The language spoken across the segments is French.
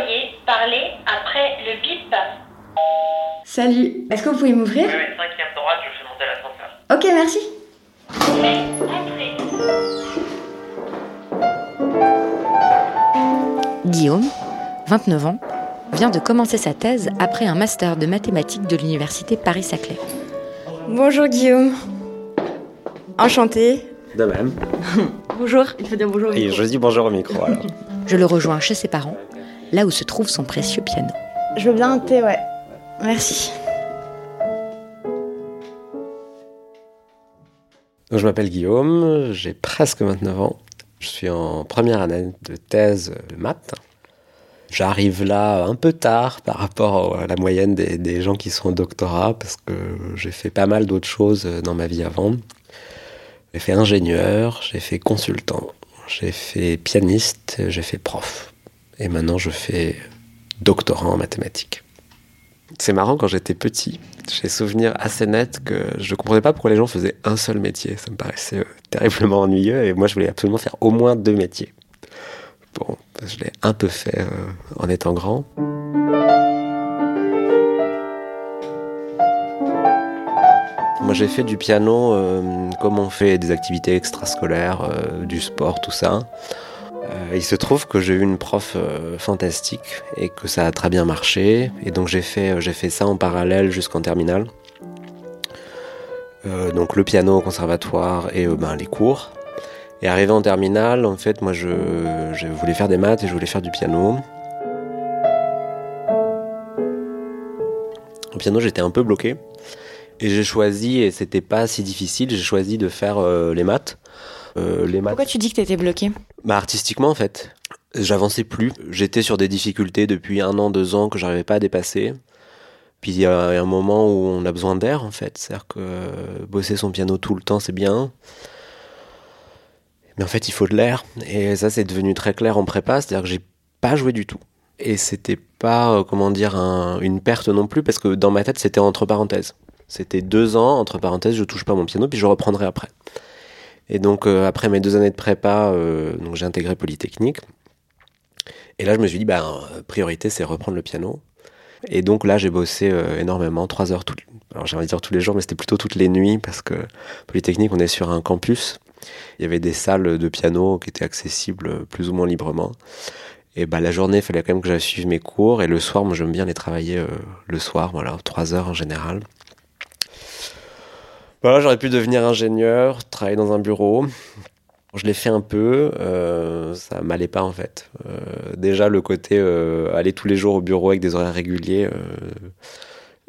Veuillez parler après le bip. Salut, est-ce que vous pouvez m'ouvrir Oui, oui, cinquième droite, je fais monter l'ascenseur. Ok, merci. Guillaume, 29 ans, vient de commencer sa thèse après un master de mathématiques de l'université Paris-Saclay. Bonjour Guillaume. Enchanté. De même. bonjour, il faut dire bonjour. Au Et je dis bonjour au micro alors. Je le rejoins chez ses parents, là où se trouve son précieux piano. Je veux bien un thé, ouais. Merci. Donc, je m'appelle Guillaume, j'ai presque 29 ans. Je suis en première année de thèse de maths. J'arrive là un peu tard par rapport à la moyenne des, des gens qui sont au doctorat parce que j'ai fait pas mal d'autres choses dans ma vie avant. J'ai fait ingénieur, j'ai fait consultant, j'ai fait pianiste, j'ai fait prof. Et maintenant je fais doctorant en mathématiques. C'est marrant, quand j'étais petit, j'ai souvenir assez net que je ne comprenais pas pourquoi les gens faisaient un seul métier. Ça me paraissait euh, terriblement ennuyeux et moi je voulais absolument faire au moins deux métiers. Bon, je l'ai un peu fait euh, en étant grand. Moi j'ai fait du piano euh, comme on fait des activités extrascolaires, du sport, tout ça. Euh, il se trouve que j'ai eu une prof euh, fantastique et que ça a très bien marché. Et donc j'ai fait, euh, ça en parallèle jusqu'en terminale. Donc le piano au conservatoire et ben, les cours. Et arrivé en terminale, en fait, moi je, voulais faire des maths et je voulais faire du piano. Au piano, j'étais un peu bloqué. Et j'ai choisi, et c'était pas si difficile, j'ai choisi de faire les maths. Euh, les maths. Pourquoi tu dis que t'étais bloqué Bah artistiquement en fait. J'avançais plus. J'étais sur des difficultés depuis un an, deux ans que j'arrivais pas à dépasser. Puis il y a un moment où on a besoin d'air en fait. C'est-à-dire que euh, bosser son piano tout le temps c'est bien. Mais en fait il faut de l'air. Et ça c'est devenu très clair en prépa. C'est-à-dire que j'ai pas joué du tout. Et c'était pas, euh, comment dire, un- une perte non plus parce que dans ma tête c'était entre parenthèses. C'était deux ans, entre parenthèses, je touche pas mon piano puis je reprendrai après. Et donc euh, après mes deux années de prépa, euh, donc j'ai intégré Polytechnique. Et là je me suis dit, bah, euh, priorité c'est reprendre le piano. Et donc là j'ai bossé énormément, trois heures toutes. Alors j'ai envie de dire tous les jours, mais c'était plutôt toutes les nuits parce que Polytechnique on est sur un campus. Il y avait des salles de piano qui étaient accessibles plus ou moins librement. Et bah la journée, il fallait quand même que j'aille suivre mes cours. Et le soir, moi j'aime bien les travailler le soir, voilà, trois heures en général. Voilà, j'aurais pu devenir ingénieur, travailler dans un bureau. Je l'ai fait un peu, euh, ça m'allait pas en fait. Euh, déjà le côté euh, aller tous les jours au bureau avec des horaires réguliers, euh,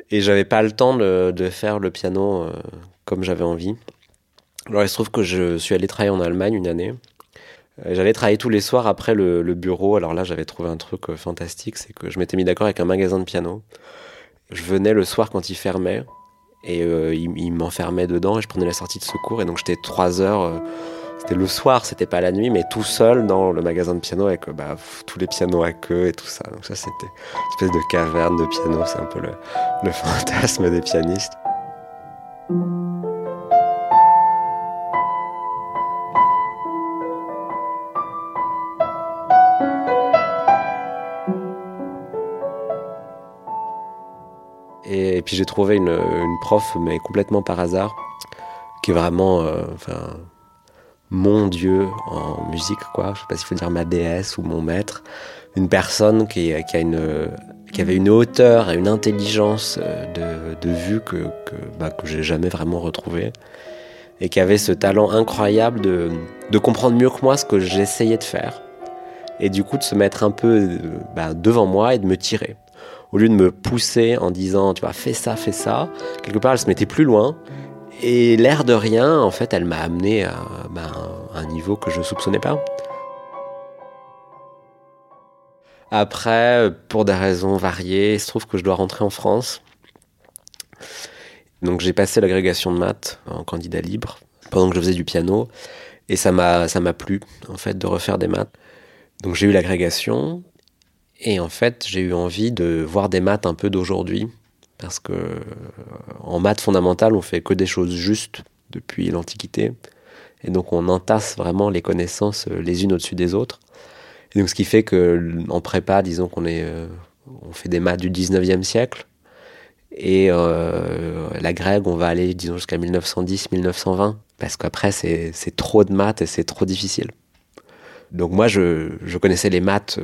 et j'avais pas le temps de, de faire le piano euh, comme j'avais envie. Alors il se trouve que je suis allé travailler en Allemagne une année. Euh, J'allais travailler tous les soirs après le, le bureau. Alors là, j'avais trouvé un truc fantastique, c'est que je m'étais mis d'accord avec un magasin de piano. Je venais le soir quand il fermait et euh, il, il m'enfermait dedans et je prenais la sortie de secours et donc j'étais trois heures. euh, c'était le soir, c'était pas la nuit, mais tout seul dans le magasin de piano avec bah, tous les pianos à queue et tout ça. Donc ça, c'était une espèce de caverne de piano. C'est un peu le, le fantasme des pianistes. Et, puis j'ai trouvé une, une prof, mais complètement par hasard, qui est vraiment, euh, enfin, mon dieu en musique, quoi. Je sais pas s'il faut dire ma déesse ou mon maître. Une personne qui, qui a une, qui avait une hauteur et une intelligence euh, de, de vue que, que, bah, que j'ai jamais vraiment retrouvée. Et qui avait ce talent incroyable de, de comprendre mieux que moi ce que j'essayais de faire. Et du coup, de se mettre un peu euh, bah, devant moi et de me tirer au lieu de me pousser en disant, tu vois, fais ça, fais ça, quelque part, elle se mettait plus loin. Et l'air de rien, en fait, elle m'a amené à ben, un niveau que je soupçonnais pas. Après, pour des raisons variées, il se trouve que je dois rentrer en France. Donc j'ai passé l'agrégation de maths en candidat libre pendant que je faisais du piano. Et ça m'a, ça m'a plu, en fait, de refaire des maths. Donc j'ai eu l'agrégation. Et en fait, j'ai eu envie de voir des maths un peu d'aujourd'hui. Parce que euh, en maths fondamentales, on fait que des choses justes depuis l'Antiquité. Et donc on entasse vraiment les connaissances euh, les unes au-dessus des autres. Et donc, ce qui fait que en prépa, disons qu'on est, euh, on fait des maths du 19e siècle. Et la grecque, on va aller, disons, jusqu'à 1910-1920. Parce qu'après, c'est trop de maths et c'est trop difficile. Donc, moi, je, je connaissais les maths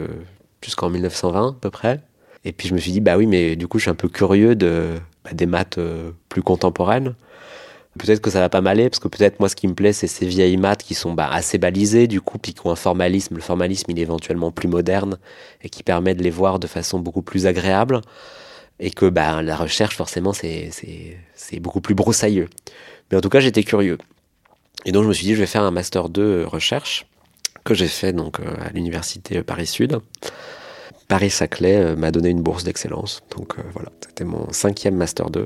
jusqu'en 1920, à peu près. Et puis, je me suis dit, bah oui, mais du coup, je suis un peu curieux de, bah, des maths euh, plus contemporaines. Peut-être que ça va pas m'aller, parce que peut-être moi ce qui me plaît, c'est ces vieilles maths qui sont bah, assez balisées, du coup, puis qui ont un formalisme. Le formalisme, il est éventuellement plus moderne et qui permet de les voir de façon beaucoup plus agréable. Et que bah, la recherche, forcément, c'est, beaucoup plus broussailleux. Mais en tout cas, j'étais curieux. Et donc, je me suis dit, je vais faire un Master 2 recherche, que j'ai fait donc euh, à l'Université Paris-Sud. Paris-Saclay euh, m'a donné une bourse d'excellence. Donc euh, voilà, c'était mon cinquième Master 2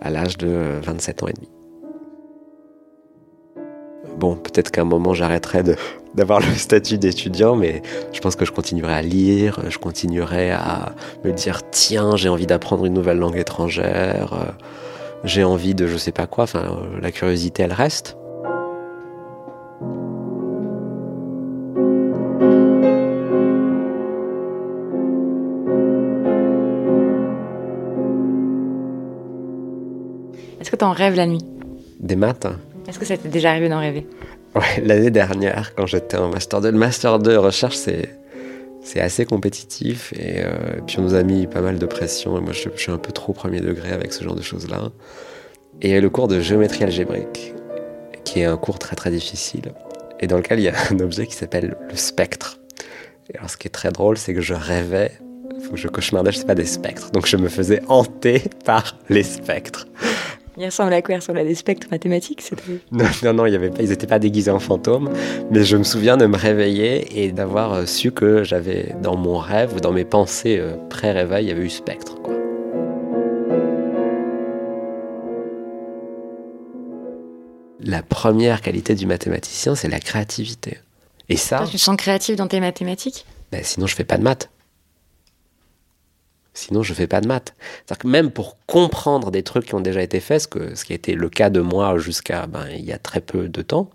à l'âge de 27 ans et demi. Bon, peut-être qu'à un moment j'arrêterai d'avoir le statut d'étudiant, mais je pense que je continuerai à lire, je continuerai à me dire tiens, j'ai envie d'apprendre une nouvelle langue étrangère, j'ai envie de je sais pas quoi, enfin la curiosité elle reste. Est-ce que tu en rêves la nuit Des hein. Est-ce que ça t'est déjà arrivé d'en rêver Ouais, l'année dernière, quand j'étais en Master 2, le Master 2 recherche, c'est, c'est assez compétitif et euh, puis on nous a mis pas mal de pression et moi je, je suis un peu trop premier degré avec ce genre de choses-là. Et il y a le cours de géométrie algébrique, qui est un cours très très difficile et dans lequel il y a un objet qui s'appelle le spectre. Et alors ce qui est très drôle, c'est que je rêvais, faut que je cauchemardais, je sais pas, des spectres. Donc je me faisais hanter par les spectres. Il ressemble à quoi? Il ressemble à des spectres mathématiques c'était- Non, non, non, il y avait pas, ils n'étaient pas déguisés en fantômes, mais je me souviens de me réveiller et d'avoir euh, su que j'avais dans mon rêve ou dans mes pensées euh, pré-réveil, il y avait eu spectre. Quoi. La première qualité du mathématicien, c'est la créativité. Et ça, Toi, tu te sens créatif dans tes mathématiques? Ben, sinon je fais pas de maths. Sinon je fais pas de maths. C'est-à-dire que même pour comprendre des trucs qui ont déjà été faits, ce, que, ce qui a été le cas de moi jusqu'à ben, il y a très peu de temps,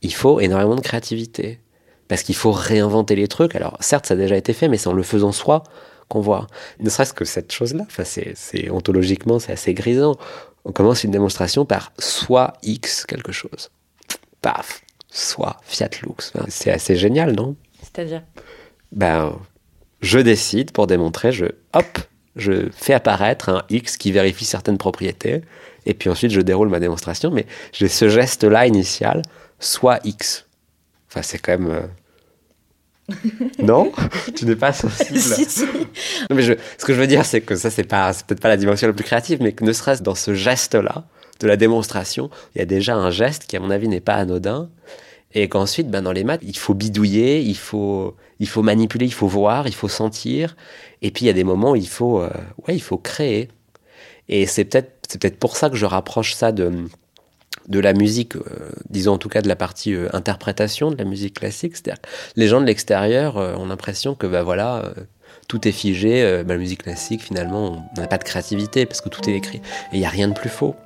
il faut énormément de créativité. Parce qu'il faut réinventer les trucs. Alors certes ça a déjà été fait, mais c'est en le faisant soi qu'on voit. Ne serait-ce que cette chose-là, enfin, c'est, c'est ontologiquement c'est assez grisant. On commence une démonstration par soit X quelque chose. Paf, soit Fiat Lux. Enfin, c'est assez génial, non? C'est-à-dire? Ben, je décide pour démontrer, je, hop, je fais apparaître un X qui vérifie certaines propriétés, et puis ensuite je déroule ma démonstration, mais j'ai ce geste-là initial, soit X. Enfin, c'est quand même. euh, non? Tu n'es pas sensible Si, si. non, mais je, ce que je veux dire, c'est que ça, c'est peut-être pas la dimension la plus créative, mais que ne serait-ce dans ce geste-là, de la démonstration, il y a déjà un geste qui, à mon avis, n'est pas anodin. Et qu'ensuite, ben, dans les maths, il faut bidouiller, il faut, il faut manipuler, il faut voir, il faut sentir. Et puis, il y a des moments où il faut, euh, ouais, il faut créer. Et c'est peut-être, c'est peut-être pour ça que je rapproche ça de, de la musique, euh, disons en tout cas de la partie euh, interprétation de la musique classique. C'est-à-dire que les gens de l'extérieur ont l'impression que, bah voilà, tout est figé. bah, la musique classique, finalement, on n'a pas de créativité parce que tout est écrit. Et il n'y a rien de plus faux.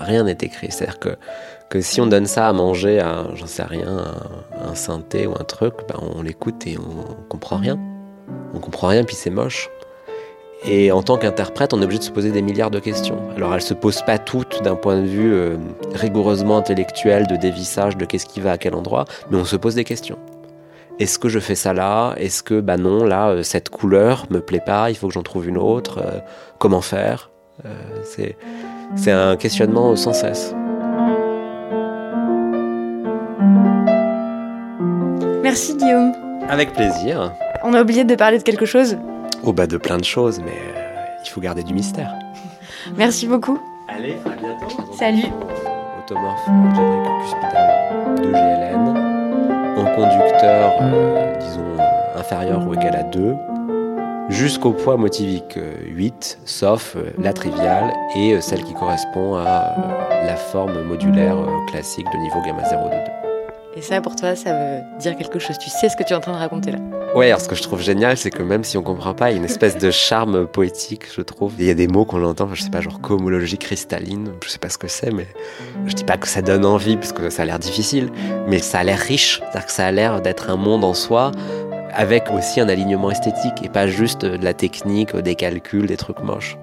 Rien n'est écrit. C'est-à-dire que, que si on donne ça à manger à, j'en sais rien, un, synthé ou un truc, bah, on l'écoute et on comprend rien. On comprend rien, puis c'est moche. Et en tant qu'interprète, on est obligé de se poser des milliards de questions. Alors elles se posent pas toutes d'un point de vue euh, rigoureusement intellectuel, de dévissage, de qu'est-ce qui va à quel endroit, mais on se pose des questions. Est-ce que je fais ça là? Est-ce que, bah non, là, euh, cette couleur me plaît pas, il faut que j'en trouve une autre Euh, Comment faire? C'est c'est un questionnement sans cesse. Merci Guillaume. Avec plaisir. On a oublié de parler de quelque chose. Au bas de plein de choses, mais euh, il faut garder du mystère. Merci beaucoup. Allez, à bientôt. Salut. Automorphe cuspidal de GLN en conducteur, euh, disons, euh, inférieur ou égal à 2, jusqu'au poids motivique euh, 8, sauf euh, la triviale et euh, celle qui correspond à euh, la forme modulaire euh, classique de niveau gamma 0 de 2. Et ça, pour toi, ça veut dire quelque chose. Tu sais ce que tu es en train de raconter là. Ouais, alors ce que je trouve génial, c'est que même si on comprend pas, il y a une espèce de charme poétique, je trouve. Il y a des mots qu'on entend, je sais pas, genre cohomologie cristalline, je sais pas ce que c'est, mais je dis pas que ça donne envie, parce que ça a l'air difficile, mais ça a l'air riche, c'est-à-dire que ça a l'air d'être un monde en soi, avec aussi un alignement esthétique, et pas juste de la technique, des calculs, des trucs moches.